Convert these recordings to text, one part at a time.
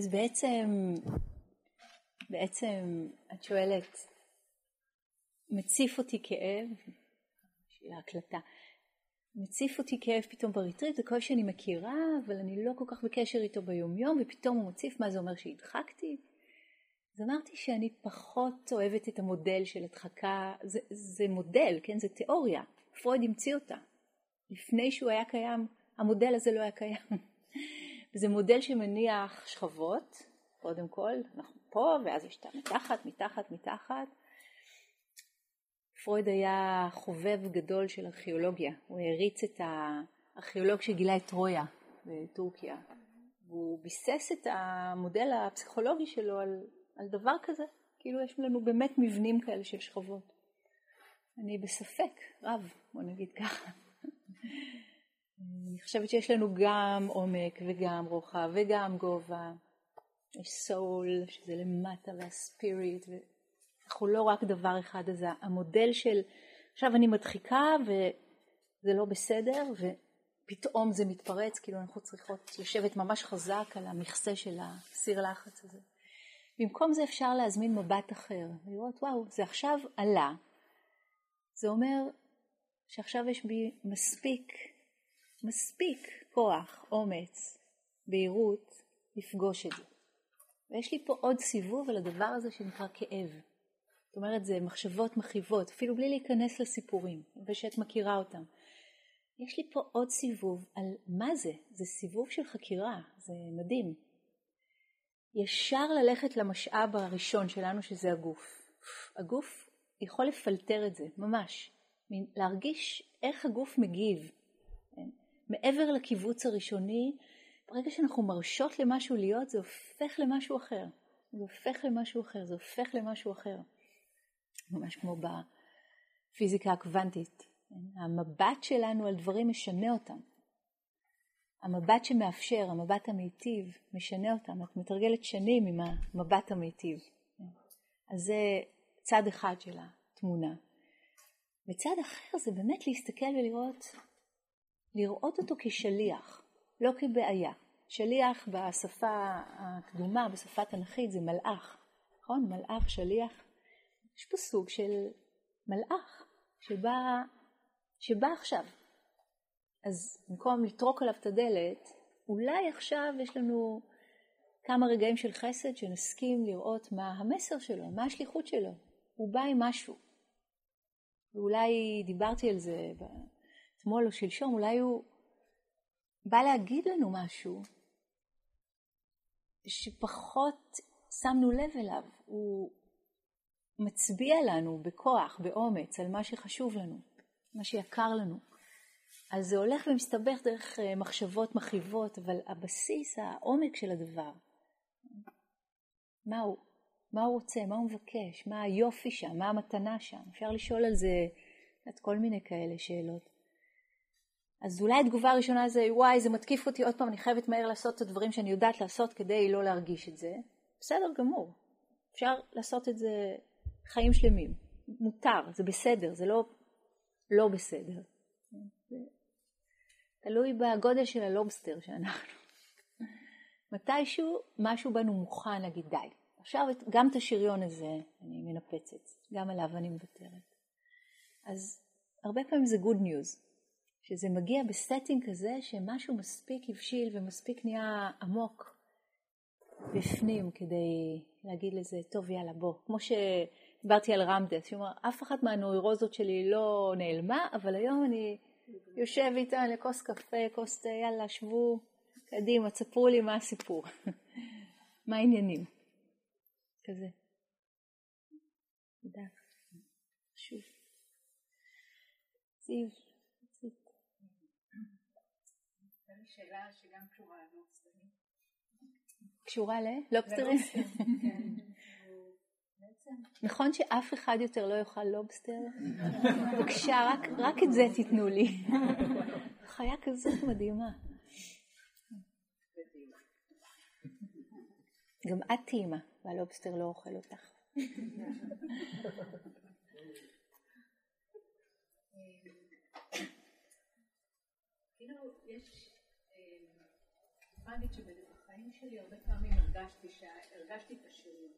אז בעצם, בעצם את שואלת, מציף אותי כאב, בשביל ההקלטה, מציף אותי כאב פתאום בריטריט, זה קול שאני מכירה, אבל אני לא כל כך בקשר איתו ביומיום, ופתאום הוא מציף, מה זה אומר שהדחקתי? אז אמרתי שאני פחות אוהבת את המודל של הדחקה, זה, זה מודל, כן, זה תיאוריה, פרויד המציא אותה. לפני שהוא היה קיים, המודל הזה לא היה קיים. זה מודל שמניח שכבות, קודם כל, אנחנו פה, ואז יש את המתחת, מתחת, מתחת. פרויד היה חובב גדול של ארכיאולוגיה, הוא העריץ את הארכיאולוג שגילה את טרויה בטורקיה. והוא ביסס את המודל הפסיכולוגי שלו על, על דבר כזה, כאילו יש לנו באמת מבנים כאלה של שכבות. אני בספק רב, בוא נגיד ככה. אני חושבת שיש לנו גם עומק וגם רוחב וגם גובה. יש סול שזה למטה והספיריט, אנחנו לא רק דבר אחד, אז המודל של עכשיו אני מדחיקה וזה לא בסדר ופתאום זה מתפרץ, כאילו אנחנו צריכות לשבת ממש חזק על המכסה של הסיר לחץ הזה. במקום זה אפשר להזמין מבט אחר, לראות וואו זה עכשיו עלה, זה אומר שעכשיו יש בי מספיק מספיק כוח, אומץ, בהירות, לפגוש את זה. ויש לי פה עוד סיבוב על הדבר הזה שנקרא כאב. זאת אומרת, זה מחשבות מכאיבות, אפילו בלי להיכנס לסיפורים, ושאת מכירה אותם. יש לי פה עוד סיבוב על מה זה, זה סיבוב של חקירה, זה מדהים. ישר ללכת למשאב הראשון שלנו שזה הגוף. הגוף יכול לפלטר את זה, ממש. להרגיש איך הגוף מגיב, מעבר לקיבוץ הראשוני, ברגע שאנחנו מרשות למשהו להיות, זה הופך למשהו אחר. זה הופך למשהו אחר, זה הופך למשהו אחר. ממש כמו בפיזיקה הקוונטית. המבט שלנו על דברים משנה אותם. המבט שמאפשר, המבט המיטיב, משנה אותם. את מתרגלת שנים עם המבט המיטיב. אז זה צד אחד של התמונה. וצד אחר זה באמת להסתכל ולראות לראות אותו כשליח, לא כבעיה. שליח בשפה הקדומה, בשפה התנ"כית, זה מלאך, נכון? מלאך, שליח. יש פה סוג של מלאך שבא, שבא עכשיו. אז במקום לטרוק עליו את הדלת, אולי עכשיו יש לנו כמה רגעים של חסד שנסכים לראות מה המסר שלו, מה השליחות שלו. הוא בא עם משהו. ואולי דיברתי על זה אתמול או שלשום, אולי הוא בא להגיד לנו משהו שפחות שמנו לב אליו. הוא מצביע לנו בכוח, באומץ, על מה שחשוב לנו, מה שיקר לנו. אז זה הולך ומסתבך דרך אה, מחשבות מכאיבות, אבל הבסיס, העומק של הדבר, מה הוא? מה הוא רוצה? מה הוא מבקש? מה היופי שם? מה המתנה שם? אפשר לשאול על זה את כל מיני כאלה שאלות. אז אולי התגובה הראשונה זה וואי זה מתקיף אותי. עוד פעם אני חייבת מהר לעשות את הדברים שאני יודעת לעשות כדי לא להרגיש את זה. בסדר גמור. אפשר לעשות את זה חיים שלמים. מותר זה בסדר זה לא לא בסדר. תלוי בגודל של הלובסטר שאנחנו. מתישהו משהו בנו מוכן להגיד די. עכשיו גם את השריון הזה אני מנפצת גם עליו אני מוותרת. אז הרבה פעמים זה good news שזה מגיע ב setting כזה שמשהו מספיק הבשיל ומספיק נהיה עמוק בפנים כדי להגיד לזה, טוב יאללה בוא, כמו שדיברתי על רמדס, שהוא אמר, אף אחת מהנוירוזות שלי לא נעלמה, אבל היום אני יושב איתה לכוס קפה, כוס תה, יאללה שבו, קדימה, תספרו לי מה הסיפור, מה העניינים, כזה. תודה. שוב. זיו. שאלה שגם קשורה ללובסטרים. קשורה ללובסטרים? כן. נכון שאף אחד יותר לא יאכל לובסטר? בבקשה, רק, רק את זה תיתנו לי. חיה כזאת מדהימה. גם את טעימה, והלובסטר לא אוכל אותך. כאילו יש אני שבחיים שלי הרבה פעמים הרגשתי, הרגשתי את השריון.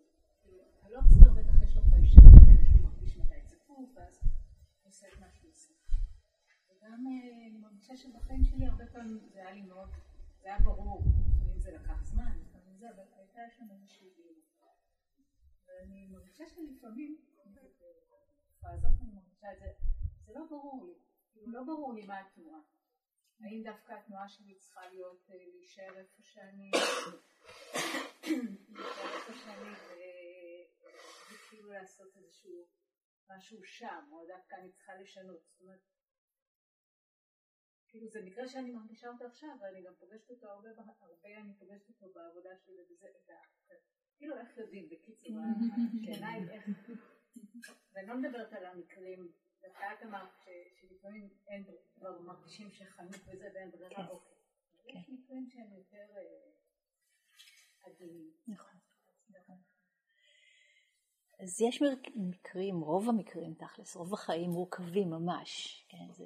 הלובסטר בטח יש לו חיישן, הוא מרגיש מתי צפוף, ואז עושה את מה שהוא עושה. וגם אה, אני מרגישה שבחיים שלי הרבה פעמים זה היה לי מאוד, זה היה ברור, לפעמים זה לקח זמן, לפעמים זה, אבל הייתה שם איזושהי דיון. ואני מרגישה שלפעמים, בתקופה הזאת אני מרגישה את זה, זה לא ברור לי, כאילו לא ברור לי מה התנועה. האם דווקא התנועה שלי צריכה להיות אה, להישאר איפה שאני, להישאר איפה שאני וכאילו לעשות איזשהו משהו שם, או דווקא אני צריכה לשנות. זאת אומרת, כאילו זה מקרה שאני מרגישה אותו עכשיו, ואני גם פוגשת אותו הרבה, הרבה אני פוגשת אותו בעבודה שלי, וזה, כאילו איך יודעים, בקיצור, השאלה היא איך, ואני לא מדברת על המקרים ואת אמרת שלפעמים אין, כבר מרגישים שחנות וזה ואין ברירה, כן. אוקיי. כן. יש מקרים שהם יותר אה, עדינים. נכון. אז יש מקרים, רוב המקרים תכלס, רוב החיים מורכבים ממש. כן, זה,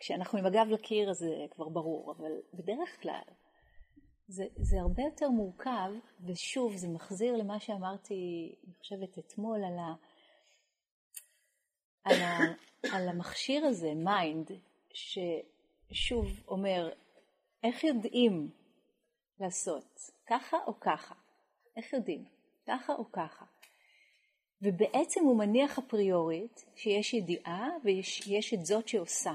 כשאנחנו עם הגב לקיר זה כבר ברור, אבל בדרך כלל זה, זה הרבה יותר מורכב, ושוב, זה מחזיר למה שאמרתי, אני חושבת, אתמול על ה... על, ה, על המכשיר הזה, mind, ששוב אומר, איך יודעים לעשות, ככה או ככה? איך יודעים, ככה או ככה? ובעצם הוא מניח אפריורית שיש ידיעה ויש את זאת שעושה.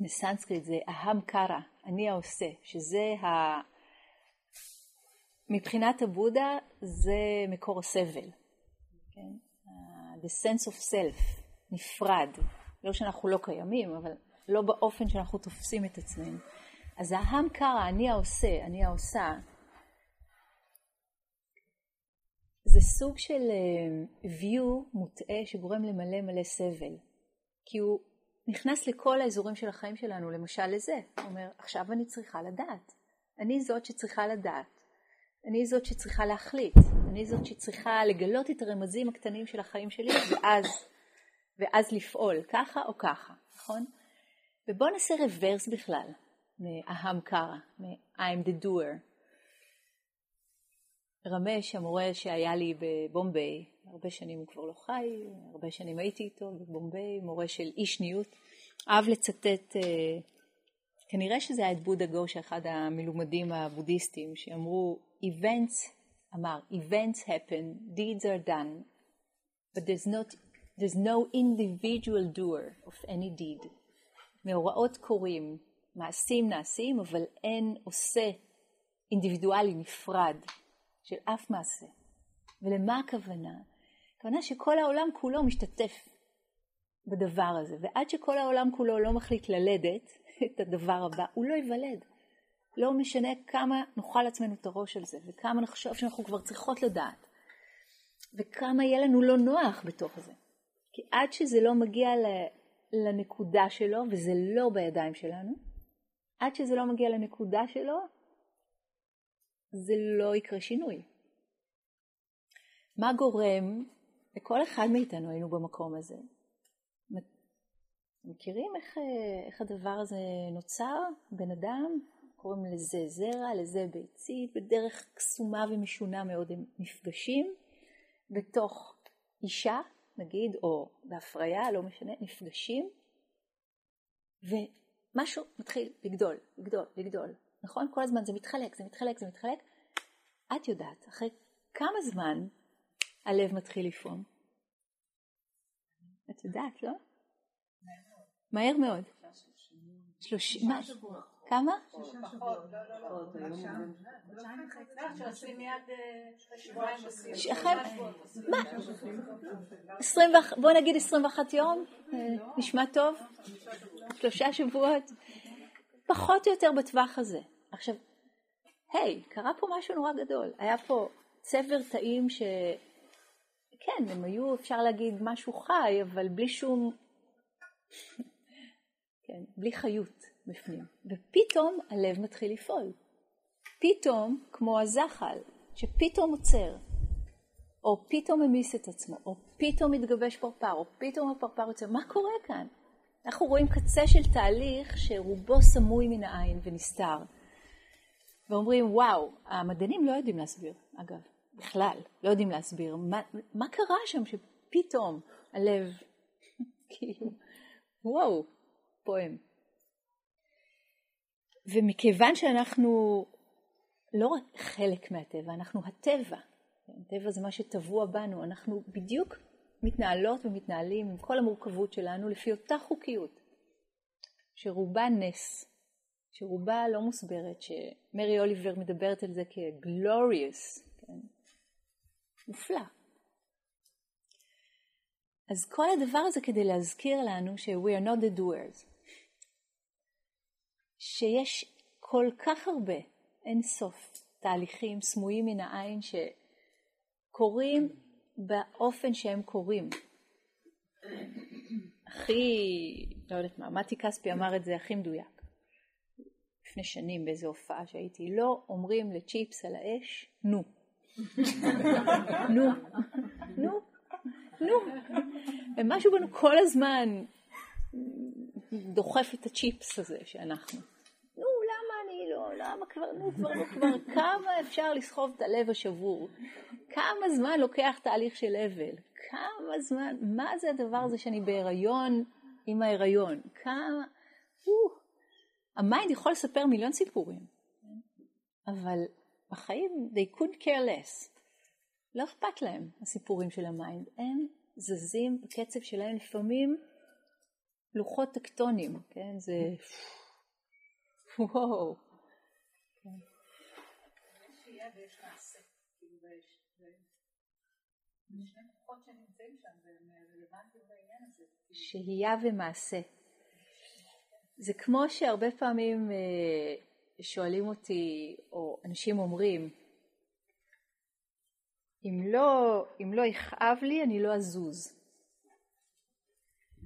בסנסקריט זה אהם קרא, אני העושה, שזה ה... מבחינת הבודה זה מקור הסבל. כן? The sense of self, נפרד. לא שאנחנו לא קיימים, אבל לא באופן שאנחנו תופסים את עצמנו. אז ההם קרא, אני העושה, אני העושה, זה סוג של uh, view מוטעה שגורם למלא מלא סבל. כי הוא נכנס לכל האזורים של החיים שלנו, למשל לזה. הוא אומר, עכשיו אני צריכה לדעת. אני זאת שצריכה לדעת. אני זאת שצריכה להחליט, אני זאת שצריכה לגלות את הרמזים הקטנים של החיים שלי ואז, ואז לפעול, ככה או ככה, נכון? ובואו נעשה רוורס בכלל מאהם קרא, מ-I'm the doer. רמש, המורה שהיה לי בבומביי, הרבה שנים הוא כבר לא חי, הרבה שנים הייתי איתו בבומביי, מורה של אי שניות, אהב לצטט אה, כנראה שזה היה את בודה גוש, אחד המלומדים הבודהיסטים, שאמרו, events, אמר, events happen, deeds are done, but there's, not, there's no individual doer of any deed. מאורעות קורים, מעשים נעשים, אבל אין עושה אינדיבידואלי נפרד של אף מעשה. ולמה הכוונה? הכוונה שכל העולם כולו משתתף בדבר הזה, ועד שכל העולם כולו לא מחליט ללדת, את הדבר הבא, הוא לא ייוולד. לא משנה כמה נאכל לעצמנו את הראש על זה, וכמה נחשוב שאנחנו כבר צריכות לדעת, וכמה יהיה לנו לא נוח בתוך זה. כי עד שזה לא מגיע לנקודה שלו, וזה לא בידיים שלנו, עד שזה לא מגיע לנקודה שלו, זה לא יקרה שינוי. מה גורם, לכל אחד מאיתנו היינו במקום הזה, מכירים איך, אה, איך הדבר הזה נוצר? בן אדם, קוראים לזה זרע, לזה ביצית, בדרך קסומה ומשונה מאוד הם נפגשים בתוך אישה, נגיד, או בהפריה, לא משנה, נפגשים, ומשהו מתחיל לגדול, לגדול, לגדול, נכון? כל הזמן זה מתחלק, זה מתחלק, זה מתחלק. את יודעת, אחרי כמה זמן הלב מתחיל לפעום? את יודעת, לא? מהר מאוד. שלושים, מה? כמה? בוא נגיד 21 יום, נשמע טוב, שלושה שבועות, פחות או יותר בטווח הזה. עכשיו, היי, קרה פה משהו נורא גדול, היה פה צבר תאים ש... כן, הם היו, אפשר להגיד, משהו חי, אבל בלי שום כן, בלי חיות בפנים, ופתאום הלב מתחיל לפעול. פתאום, כמו הזחל, שפתאום עוצר, או פתאום ממיס את עצמו, או פתאום מתגבש פרפר, או פתאום הפרפר יוצא, מה קורה כאן? אנחנו רואים קצה של תהליך שרובו סמוי מן העין ונסתר. ואומרים, וואו, המדענים לא יודעים להסביר, אגב, בכלל, לא יודעים להסביר. מה, מה קרה שם שפתאום הלב, כאילו, וואו, פועם. ומכיוון שאנחנו לא רק חלק מהטבע, אנחנו הטבע. טבע זה מה שטבוע בנו, אנחנו בדיוק מתנהלות ומתנהלים עם כל המורכבות שלנו לפי אותה חוקיות, שרובה נס, שרובה לא מוסברת, שמרי אוליבר מדברת על זה כ-glorious, כן? מופלא. אז כל הדבר הזה כדי להזכיר לנו ש-we are not the doers, שיש כל כך הרבה, אין סוף, תהליכים סמויים מן העין שקורים באופן שהם קורים. הכי, לא יודעת מה, מתי כספי אמר את זה הכי מדויק. לפני שנים באיזו הופעה שהייתי, לא אומרים לצ'יפס על האש, נו. נו, נו, נו. ומשהו בנו כל הזמן דוחף את הצ'יפס הזה שאנחנו. נו, למה אני לא, למה כבר, נו, כבר, נו, כבר, כמה אפשר לסחוב את הלב השבור? כמה זמן לוקח תהליך של אבל? כמה זמן, מה זה הדבר הזה שאני בהיריון עם ההיריון? כמה, או, ה mind יכול לספר מיליון סיפורים, אבל בחיים they couldn't care less. לא אכפת להם הסיפורים של ה mind, הם זזים בקצב שלהם לפעמים לוחות טקטונים, כן? זה וואו. שהייה ומעשה. זה כמו שהרבה פעמים אה, שואלים אותי, או אנשים אומרים, אם לא, אם לא יכאב לי, אני לא אזוז.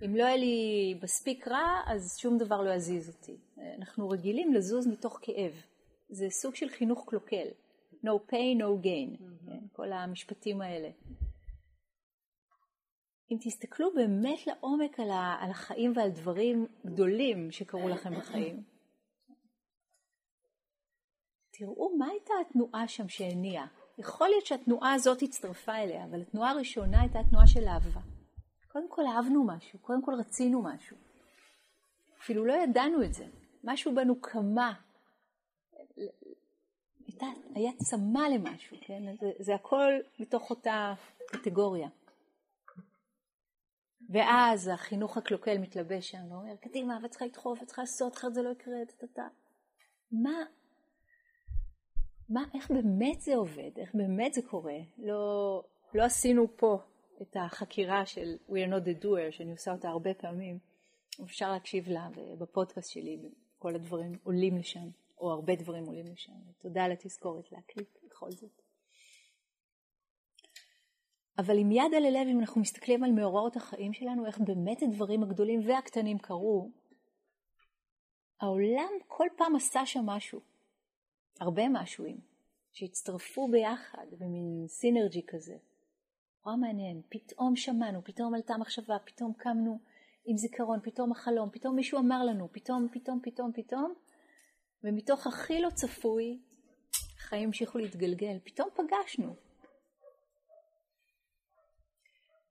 אם לא יהיה לי מספיק רע, אז שום דבר לא יזיז אותי. אנחנו רגילים לזוז מתוך כאב. זה סוג של חינוך קלוקל. No pain, no gain. Mm-hmm. כן? כל המשפטים האלה. אם תסתכלו באמת לעומק על, על החיים ועל דברים גדולים שקרו לכם בחיים, תראו מה הייתה התנועה שם שהניעה. יכול להיות שהתנועה הזאת הצטרפה אליה, אבל התנועה הראשונה הייתה תנועה של אהבה. קודם כל אהבנו משהו, קודם כל רצינו משהו. אפילו לא ידענו את זה. משהו בנו קמה. הייתה, היה צמא למשהו, כן? זה, זה הכל מתוך אותה קטגוריה. ואז החינוך הקלוקל מתלבש שם ואומר, קדימה, ואת צריכה לדחוף, ואת צריכה לעשות, אחרת זה לא יקרה, טטטה. מה, מה, איך באמת זה עובד? איך באמת זה קורה? לא, לא עשינו פה את החקירה של We are not the doer, שאני עושה אותה הרבה פעמים. אפשר להקשיב לה בפודקאסט שלי, כל הדברים עולים לשם, או הרבה דברים עולים לשם. תודה על התזכורת להקליט בכל זאת. אבל עם יד על הלב, אם אנחנו מסתכלים על מאורעות החיים שלנו, איך באמת הדברים הגדולים והקטנים קרו, העולם כל פעם עשה שם משהו, הרבה משהוים, שהצטרפו ביחד במין סינרג'י כזה. נורא מעניין, פתאום שמענו, פתאום עלתה מחשבה, פתאום קמנו עם זיכרון, פתאום החלום, פתאום מישהו אמר לנו, פתאום, פתאום, פתאום, פתאום, ומתוך הכי לא צפוי, החיים המשיכו להתגלגל, פתאום פגשנו.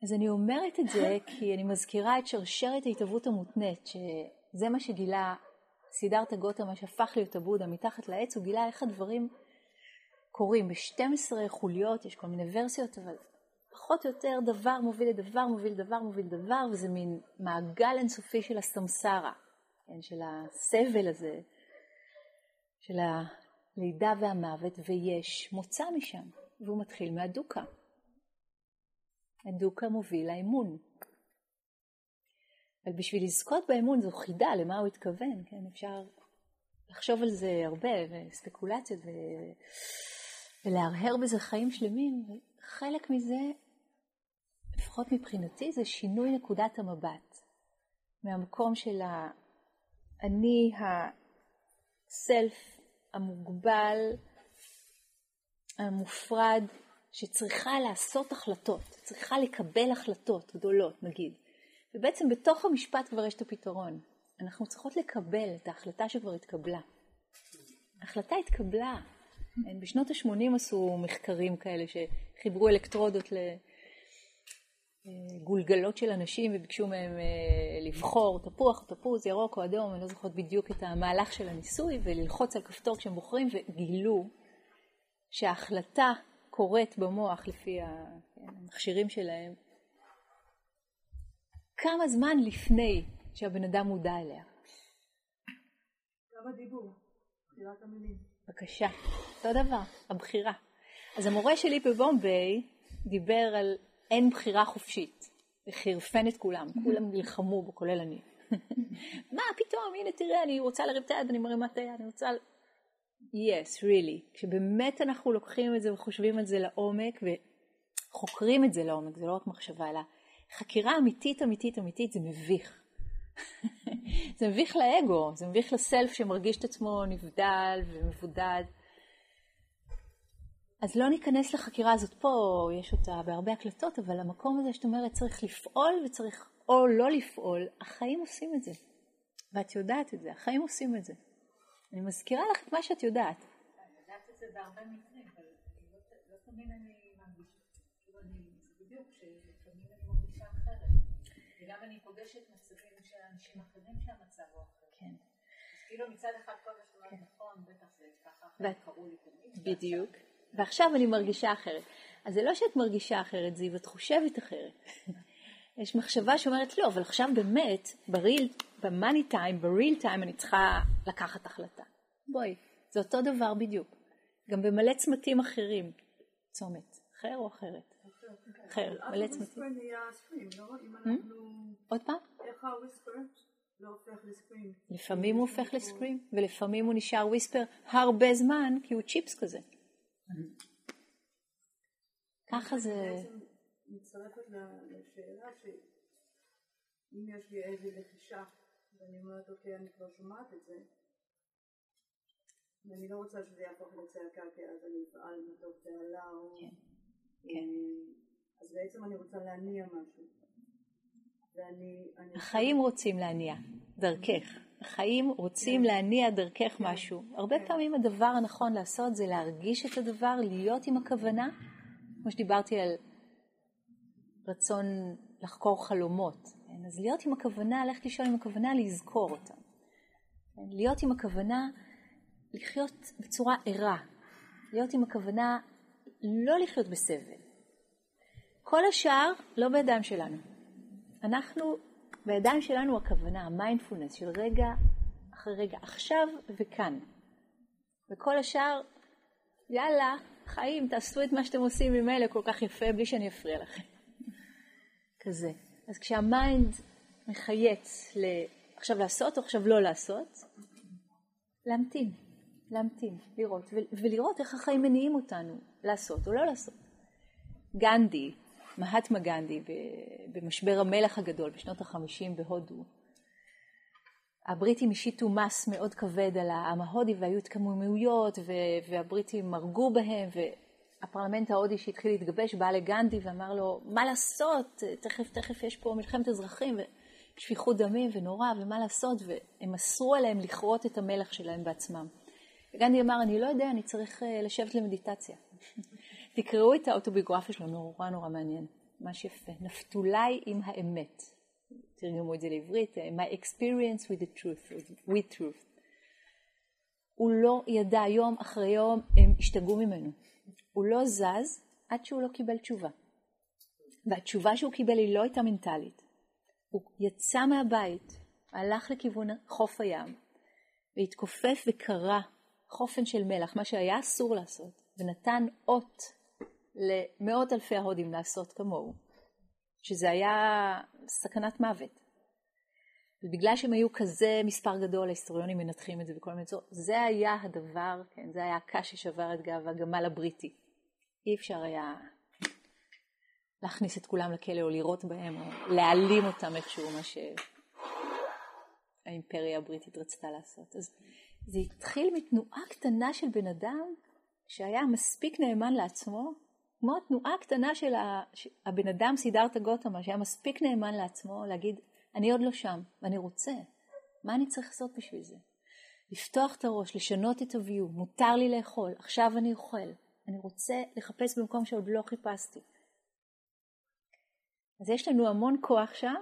אז אני אומרת את זה כי אני מזכירה את שרשרת ההתהוות המותנית, שזה מה שגילה סידרתא גותמה שהפך להיות הבודה. מתחת לעץ, הוא גילה איך הדברים קורים. ב-12 חוליות, יש כל מיני ורסיות, אבל פחות או יותר דבר מוביל לדבר, מוביל לדבר, מוביל לדבר, וזה מין מעגל אינסופי של הסמסרה, כן, של הסבל הזה, של הלידה והמוות, ויש מוצא משם, והוא מתחיל מהדוקה. הדוקה מוביל לאמון. אבל בשביל לזכות באמון זו חידה למה הוא התכוון, כן? אפשר לחשוב על זה הרבה, וספקולציות, ו... ולהרהר בזה חיים שלמים, וחלק מזה לפחות מבחינתי, זה שינוי נקודת המבט. מהמקום של האני הסלף המוגבל, המופרד, שצריכה לעשות החלטות, צריכה לקבל החלטות גדולות, נגיד. ובעצם בתוך המשפט כבר יש את הפתרון. אנחנו צריכות לקבל את ההחלטה שכבר התקבלה. ההחלטה התקבלה. בשנות ה-80 עשו מחקרים כאלה שחיברו אלקטרודות לגולגלות של אנשים וביקשו מהם אה, לבחור תפוח, תפוז, ירוק או אדום, אני לא זוכרת בדיוק את המהלך של הניסוי, וללחוץ על כפתור כשהם בוחרים, וגילו שההחלטה קורית במוח לפי כן, המכשירים שלהם כמה זמן לפני שהבן אדם מודע אליה. גם הדיבור, בחירת המילים. בבקשה, אותו דבר, הבחירה. אז המורה שלי בבומביי דיבר על אין בחירה חופשית, וחירפן את כולם, כולם נלחמו בו, כולל אני. מה פתאום, הנה תראה, אני רוצה להרים את היד, אני מרימה את היד, אני רוצה... yes, really. כשבאמת אנחנו לוקחים את זה וחושבים על זה לעומק וחוקרים את זה לעומק, זה לא רק מחשבה, אלא חקירה אמיתית, אמיתית, אמיתית, זה מביך. זה מביך לאגו, זה מביך לסלף שמרגיש את עצמו נבדל ומבודד. אז לא ניכנס לחקירה הזאת פה, יש אותה בהרבה הקלטות, אבל המקום הזה שאת אומרת צריך לפעול וצריך או לא לפעול, החיים עושים את זה. ואת יודעת את זה, החיים עושים את זה. אני מזכירה לך את מה שאת יודעת. אני יודעת את זה בהרבה מקרים, אבל לא, לא תמיד אני מרגישה, כאילו אני, בדיוק, שלפעמים אני מרגישה אחרת. וגם אני פוגשת מצבים של אנשים אחרים שהמצב הוא אחר. כן. אז כאילו מצד אחד כל מה שאומרת נכון, בטח זה ככה, קראו לי תמיד. בדיוק. ועכשיו אני מרגישה אחרת. אז זה לא שאת מרגישה אחרת, זיו, את חושבת אחרת. יש מחשבה שאומרת, לא, אבל עכשיו באמת, בריל, במאני טיים, בריל טיים, אני צריכה לקחת החלטה. בואי, זה אותו דבר בדיוק. גם במלא צמתים אחרים. צומת, אחר או אחרת? אחר, מלא צמתים. עוד פעם? איך ה whisper לא? לפעמים הוא הופך ל scream, ולפעמים הוא נשאר whisper הרבה זמן, כי הוא צ'יפס כזה. ככה זה... מצטרפת לשאלה שאם יש לי איזה לחישה ואני אומרת אוקיי אני כבר שומעת את זה ואני לא רוצה שזה יהפוך לצעקה כי אז אני אפעל מתוך תעלה או... כן, כן. אז בעצם אני רוצה להניע משהו. ואני... החיים רוצים להניע, דרכך. החיים רוצים כן. להניע דרכך כן. משהו. הרבה כן. פעמים הדבר הנכון לעשות זה להרגיש את הדבר, להיות עם הכוונה, כמו שדיברתי על רצון לחקור חלומות. אז להיות עם הכוונה, ללכת לישון עם הכוונה לזכור אותם. להיות עם הכוונה לחיות בצורה ערה. להיות עם הכוונה לא לחיות בסבל. כל השאר לא בידיים שלנו. אנחנו, בידיים שלנו הכוונה, המיינדפולנס של רגע אחרי רגע, עכשיו וכאן. וכל השאר, יאללה, חיים, תעשו את מה שאתם עושים ממילא כל כך יפה בלי שאני אפריע לכם. כזה. אז כשה mind מחייץ ל... עכשיו לעשות או עכשיו לא לעשות, להמתין, להמתין, לראות, ולראות איך החיים מניעים אותנו לעשות או לא לעשות. גנדי, מהטמה גנדי, במשבר המלח הגדול בשנות החמישים בהודו, הבריטים השיתו מס מאוד כבד על העם ההודי והיו התקוממויות והבריטים הרגו בהם הפרלמנט ההודי שהתחיל להתגבש בא לגנדי ואמר לו, מה לעשות, תכף תכף יש פה מלחמת אזרחים ושפיכות דמים ונורא, ומה לעשות, והם אסרו עליהם לכרות את המלח שלהם בעצמם. וגנדי אמר, אני לא יודע, אני צריך אה, לשבת למדיטציה. תקראו את האוטוביוגרפיה שלו, נורא נורא מעניין, ממש יפה. נפתולי עם האמת. תרגמו את זה לעברית, אה, My experience with the truth, with truth. הוא לא ידע יום אחרי יום, הם השתגעו ממנו. הוא לא זז עד שהוא לא קיבל תשובה. והתשובה שהוא קיבל היא לא הייתה מנטלית. הוא יצא מהבית, הלך לכיוון חוף הים, והתכופף וקרא חופן של מלח, מה שהיה אסור לעשות, ונתן אות למאות אלפי ההודים לעשות כמוהו, שזה היה סכנת מוות. ובגלל שהם היו כזה מספר גדול, ההיסטוריונים מנתחים את זה בכל מיני צורות, זה היה הדבר, כן, זה היה הקש ששבר את גב הגמל הבריטי. אי אפשר היה להכניס את כולם לכלא או לירות בהם או להעלים אותם איכשהו, מה שהאימפריה הבריטית רצתה לעשות. אז זה התחיל מתנועה קטנה של בן אדם שהיה מספיק נאמן לעצמו, כמו התנועה הקטנה של הבן אדם סידרתא גותמה, שהיה מספיק נאמן לעצמו להגיד, אני עוד לא שם, ואני רוצה, מה אני צריך לעשות בשביל זה? לפתוח את הראש, לשנות את הוויו, מותר לי לאכול, עכשיו אני אוכל, אני רוצה לחפש במקום שעוד לא חיפשתי. אז יש לנו המון כוח שם,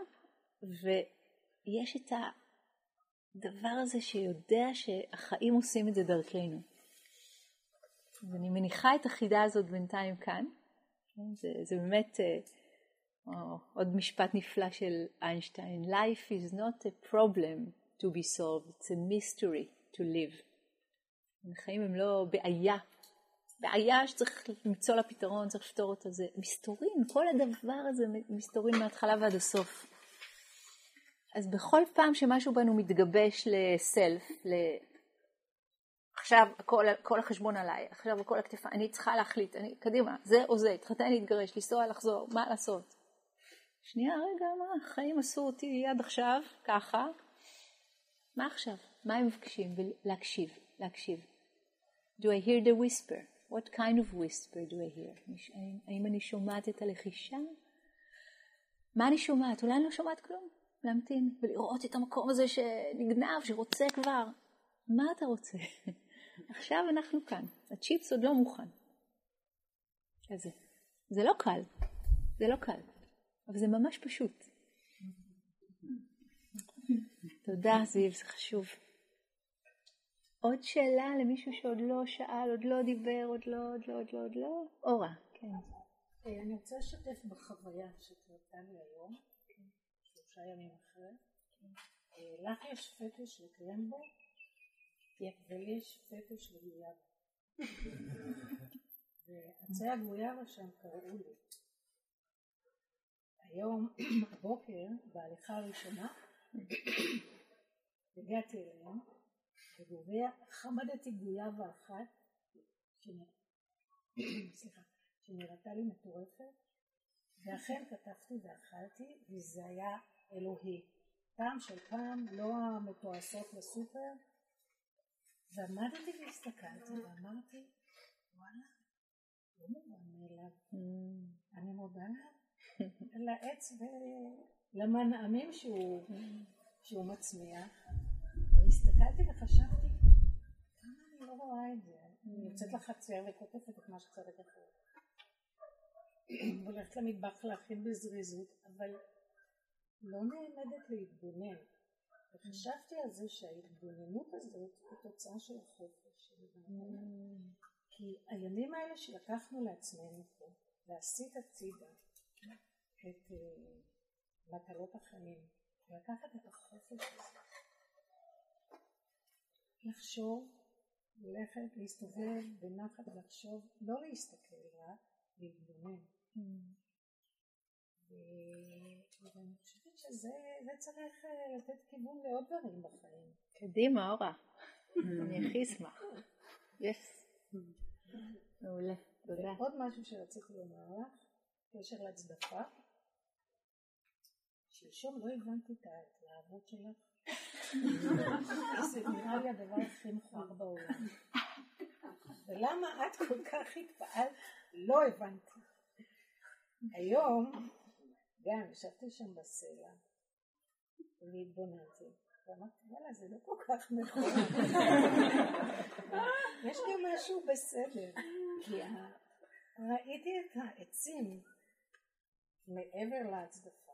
ויש את הדבר הזה שיודע שהחיים עושים את זה דרכנו. אז אני מניחה את החידה הזאת בינתיים כאן. זה, זה באמת או, אה, עוד משפט נפלא של איינשטיין. Life is not a problem to be solved, it's a mystery to live. החיים הם לא בעיה. בעיה שצריך למצוא לה פתרון, צריך לפתור אותה. זה מסתורין, כל הדבר הזה מסתורין מההתחלה ועד הסוף. אז בכל פעם שמשהו בנו מתגבש לסלף, עכשיו הכל, כל החשבון עליי, עכשיו הכל הכתפה, אני צריכה להחליט, אני, קדימה, זה או זה, התחתן, להתגרש, לנסוע, לחזור, מה לעשות? שנייה, רגע, מה, החיים עשו אותי עד עכשיו, ככה, מה עכשיו? מה הם מבקשים? להקשיב, להקשיב. Do I hear the whisper? What kind of whisper do I hear? האם אני שומעת את הלחישה? מה אני שומעת? אולי אני לא שומעת כלום. להמתין ולראות את המקום הזה שנגנב, שרוצה כבר. מה אתה רוצה? עכשיו אנחנו כאן, הצ'יפס עוד לא מוכן. אז זה, לא קל, זה לא קל, אבל זה ממש פשוט. תודה זיו, זה חשוב. עוד שאלה למישהו שעוד לא שאל, עוד לא דיבר, עוד לא, עוד לא, עוד לא, עוד לא? אורה, כן. אה, אני רוצה לשתף בחוויה שקרתה לי היום, שלושה ימים אחרי. אה, לך יש פטיש לקרמבו ולי יש פטש לגויאבה. ועצי הגויאבה שם קראו לי. היום, הבוקר, בהליכה הראשונה, הגעתי אליהם, וחמדתי גויאבה אחת, שנראתה לי מטורפת, ואכן כתבתי ואכלתי, וזה היה אלוהי. פעם של פעם, לא המתועשות לסופר, ועמדתי והסתכלתי ואמרתי, וואלה, לא מובן מאליו. Mm. אני מודה לעץ ולמנעמים שהוא, שהוא מצמיח. והסתכלתי וחשבתי, כמה אני לא רואה את זה. אני יוצאת לחצר וכותפת את מה שצריך אחר. הולכת למטבח להכין בזריזות, אבל לא נעמדת להתבונן. וחשבתי על זה שההתבוננות הזאת היא תוצאה של החופש mm. כי הימים האלה שלקחנו לעצמנו פה, להסיט הצידה את uh, מטלות החיים, לקחת את החופש הזה, לחשוב, ללכת, להסתובב בנחת ולחשוב, לא להסתכל רק, להתבונן. ואני חושבת שזה צריך אה, לתת כיוון לעוד דברים בחיים. קדימה, אורה. אני הכי אשמח. יס. מעולה. תודה. עוד משהו שרציתי לומר לך, קשר להצדפה. שלשום לא הבנתי את ההתלהבות שלך. זה נראה לי הדבר הכי מכוער בעולם. ולמה את כל כך התפעלת? לא הבנתי. היום גם ישבתי שם בסלע והתבוננתי ואמרתי וואלה זה לא כל כך נכון. יש גם משהו בסדר כי ראיתי את העצים מעבר להצדפה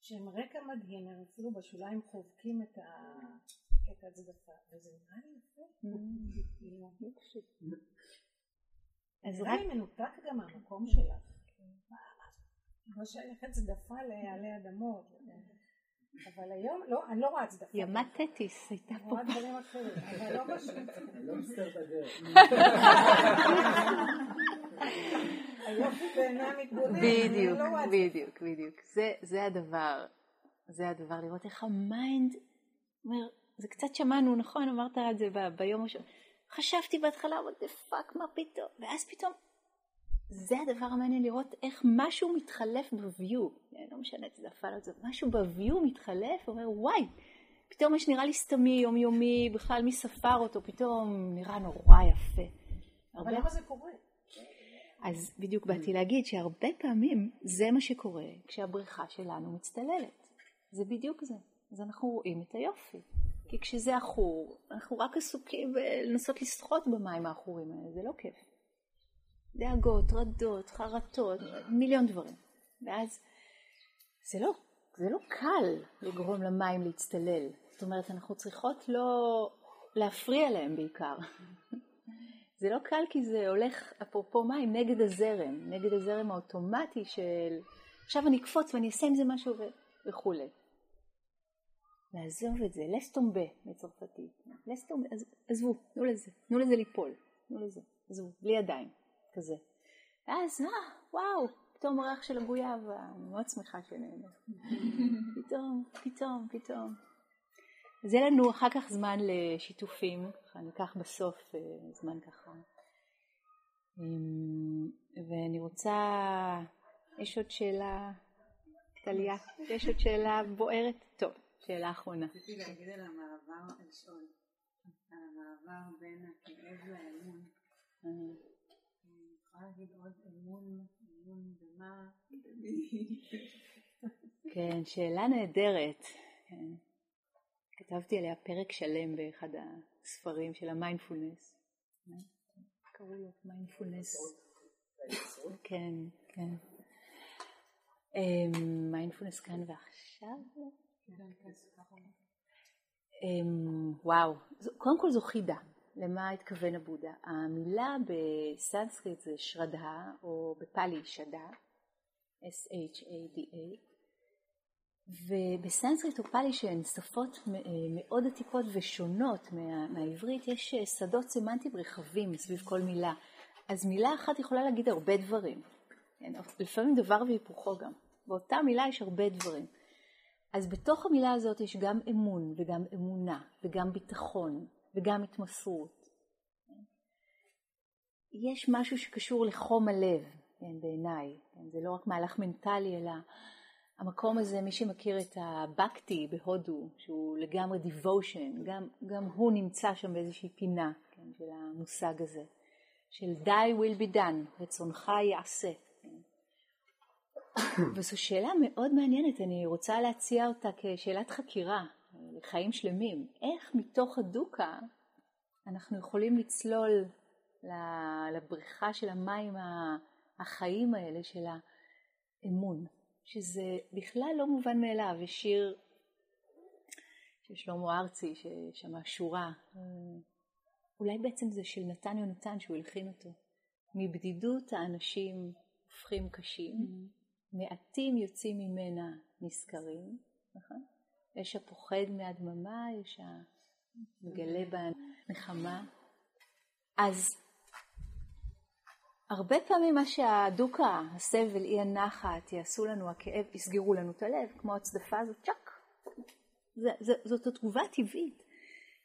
שהם רקע מדהים הם אפילו בשוליים חובקים את, ה... את הצדפה וזה נראה לי יפה. Mm. אז רק מנותק גם מהמקום שלך כמו שהלכת צדפה לעלי אדמות. אבל היום, לא, אני לא רואה צדפה. ימת תטיס הייתה פה. אני רואה דברים אחרים, אבל לא פשוט. לא מסתר. היופי בעיני מתבונן. בדיוק, לא בדיוק, בדיוק. זה הדבר, זה הדבר, לראות איך ה mind אומר, זה קצת שמענו, נכון? אמרת את זה ביום הראשון. חשבתי בהתחלה, what the fuck, מה פתאום? ואז פתאום זה הדבר המעניין לראות איך משהו מתחלף ב view, לא משנה, זה נפל על זה, משהו ב view מתחלף, אומר וואי, פתאום מה שנראה לי סתמי, יומיומי, בכלל מי ספר אותו, פתאום נראה נורא יפה. אבל למה זה קורה? אז בדיוק באתי להגיד שהרבה פעמים זה מה שקורה כשהבריכה שלנו מצטללת. זה בדיוק זה. אז אנחנו רואים את היופי. כי כשזה עכור, אנחנו רק עסוקים בלנסות לשחות במים העכורים האלה, זה לא כיף. דאגות, רדות, חרטות, מיליון דברים. ואז זה לא, זה לא קל לגרום למים להצטלל. זאת אומרת, אנחנו צריכות לא להפריע להם בעיקר. זה לא קל כי זה הולך, אפרופו מים, נגד הזרם, נגד הזרם האוטומטי של עכשיו אני אקפוץ ואני אעשה עם זה משהו ו... וכולי. לעזוב את זה, לסטומבה בצרפתית, לסטומבה, עזבו, תנו לזה, תנו לזה ליפול, תנו לזה, עזבו, בלי ידיים, כזה. ואז, אה, וואו, פתאום ריח של הגויאבה, אני מאוד שמחה שנהנה. פתאום, פתאום, פתאום. אז יהיה לנו אחר כך זמן לשיתופים, אני אקח בסוף אה, זמן ככה. אמ, ואני רוצה, יש עוד שאלה, טליה? יש עוד שאלה בוערת? טוב, שאלה אחרונה. רציתי להגיד על המעבר, לשאול, על המעבר בין הכאב לאמון. יכולה להגיד עוד אמון, אמון במה? כן, שאלה נהדרת. כן. כתבתי עליה פרק שלם באחד הספרים של המיינדפולנס. קראו לו מיינדפולנס. כן, כן. אמ, מיינדפולנס כאן ועכשיו? אמ, וואו, קודם כל זו חידה. למה התכוון הבודה? המילה בסנסקריט זה שרדה, או בפאלי שדה, S-H-A-D-A, ובסנסקריט או פאלי שהן שפות מאוד עתיקות ושונות מה, מהעברית, יש אה, שדות סמנטיים רחבים סביב כל מילה. אז מילה אחת יכולה להגיד הרבה דברים. כן? לפעמים דבר והיפוכו גם. באותה מילה יש הרבה דברים. אז בתוך המילה הזאת יש גם אמון וגם אמונה וגם ביטחון וגם התמסרות. יש משהו שקשור לחום הלב, כן, בעיניי. כן? זה לא רק מהלך מנטלי, אלא המקום הזה, מי שמכיר את הבקטי בהודו, שהוא לגמרי devotion, גם, גם הוא נמצא שם באיזושהי פינה כן, של המושג הזה, של die will be done, רצונך יעשה. כן. וזו שאלה מאוד מעניינת, אני רוצה להציע אותה כשאלת חקירה לחיים שלמים. איך מתוך הדוקה אנחנו יכולים לצלול לבריכה של המים החיים האלה של האמון. שזה בכלל לא מובן מאליו, יש שיר של שלמה ארצי ששמע שורה, אולי בעצם זה של נתן יונתן שהוא הלחין אותו, מבדידות האנשים הופכים קשים, mm-hmm. מעטים יוצאים ממנה נשכרים, נכון? יש הפוחד מהדממה, יש המגלה בנחמה. אז הרבה פעמים מה שהדוקה, הסבל, אי הנחת, יעשו לנו, הכאב, יסגרו לנו את הלב, כמו הצדפה הזאת, צ'אק. זאת התגובה הטבעית,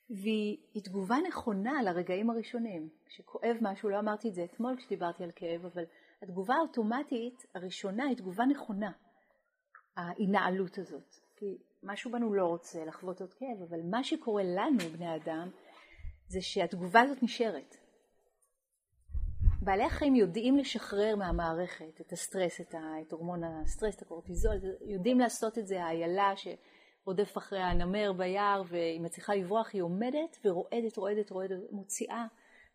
והיא תגובה נכונה לרגעים הראשונים. כשכואב משהו, לא אמרתי את זה אתמול כשדיברתי על כאב, אבל התגובה האוטומטית הראשונה היא תגובה נכונה, ההנעלות הזאת. כי משהו בנו לא רוצה לחוות עוד כאב, אבל מה שקורה לנו, בני אדם, זה שהתגובה הזאת נשארת. בעלי החיים יודעים לשחרר מהמערכת את הסטרס, את, הורמון הסטרס, את הקורטיזול, יודעים לעשות את זה, האיילה שרודף אחרי הנמר ביער והיא מצליחה לברוח, היא עומדת ורועדת, רועדת, רועדת, מוציאה,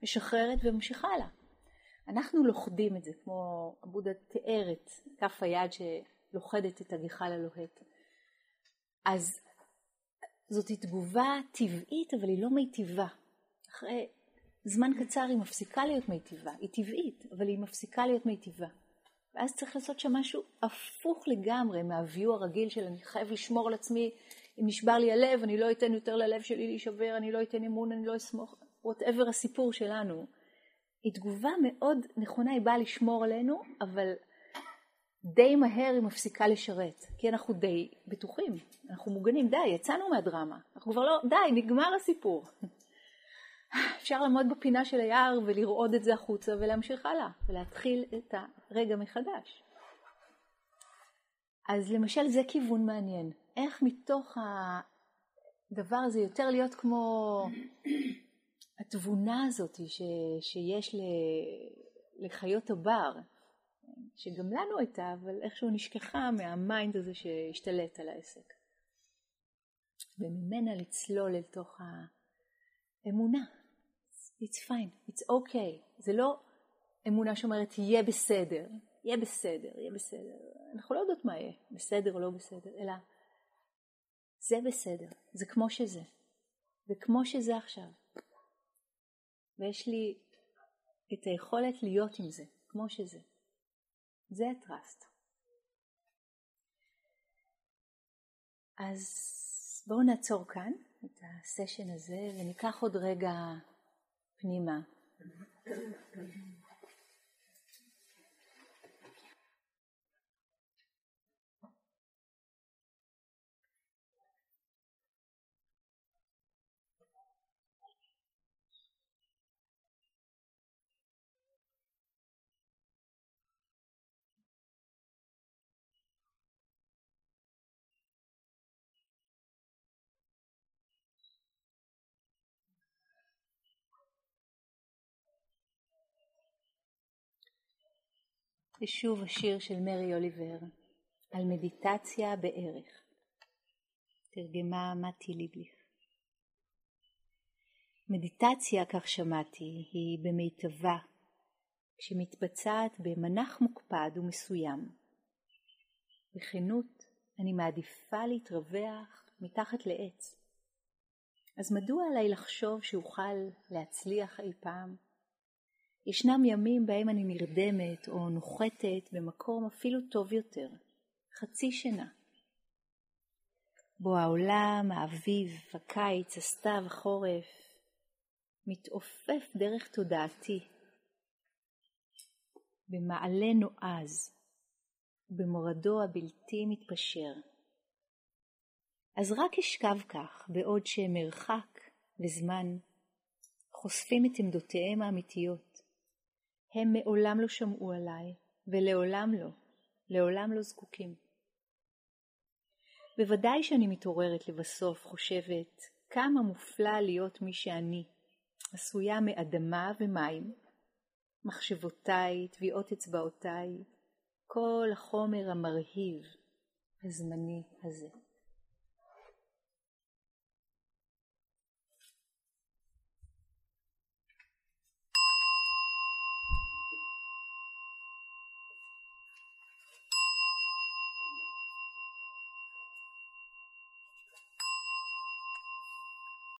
משחררת וממשיכה הלאה. אנחנו לוכדים את זה, כמו עבודה תיאר את כף היד שלוכדת את הגחל הלוהט. אז זאת תגובה טבעית, אבל היא לא מיטיבה. אחרי זמן קצר היא מפסיקה להיות מיטיבה, היא טבעית, אבל היא מפסיקה להיות מיטיבה. ואז צריך לעשות שם משהו הפוך לגמרי מהוויו הרגיל של אני חייב לשמור על עצמי, אם נשבר לי הלב, אני לא אתן יותר ללב שלי להישבר, אני לא אתן אמון, אני לא אסמוך, וואטאבר הסיפור שלנו. היא תגובה מאוד נכונה, היא באה לשמור עלינו, אבל די מהר היא מפסיקה לשרת, כי אנחנו די בטוחים, אנחנו מוגנים, די, יצאנו מהדרמה, אנחנו כבר לא, די, נגמר הסיפור. אפשר לעמוד בפינה של היער ולרעוד את זה החוצה ולהמשיך הלאה ולהתחיל את הרגע מחדש. אז למשל זה כיוון מעניין, איך מתוך הדבר הזה יותר להיות כמו התבונה הזאת ש, שיש ל, לחיות הבר, שגם לנו הייתה, אבל איכשהו נשכחה מה mind הזה שהשתלט על העסק. וממנה לצלול אל תוך האמונה. It's fine, it's okay. זה לא אמונה שאומרת יהיה בסדר, יהיה בסדר, יהיה בסדר. אנחנו לא יודעות מה יהיה, בסדר או לא בסדר, אלא זה בסדר, זה כמו שזה. זה כמו שזה עכשיו. ויש לי את היכולת להיות עם זה, כמו שזה. זה הטראסט. אז בואו נעצור כאן את הסשן הזה וניקח עוד רגע פנימה. ושוב השיר של מרי אוליבר על מדיטציה בערך. תרגמה מתי ליבליך. מדיטציה, כך שמעתי, היא במיטבה, כשמתבצעת במנח מוקפד ומסוים. בכנות, אני מעדיפה להתרווח מתחת לעץ. אז מדוע עליי לחשוב שאוכל להצליח אי פעם? ישנם ימים בהם אני נרדמת או נוחתת במקום אפילו טוב יותר, חצי שינה. בו העולם, האביב, הקיץ, הסתיו, החורף, מתעופף דרך תודעתי, במעלה נועז, במורדו הבלתי מתפשר. אז רק אשכב כך, בעוד שמרחק וזמן חושפים את עמדותיהם האמיתיות, הם מעולם לא שמעו עליי, ולעולם לא, לעולם לא זקוקים. בוודאי שאני מתעוררת לבסוף, חושבת, כמה מופלא להיות מי שאני, עשויה מאדמה ומים, מחשבותיי, טביעות אצבעותיי, כל החומר המרהיב, הזמני הזה.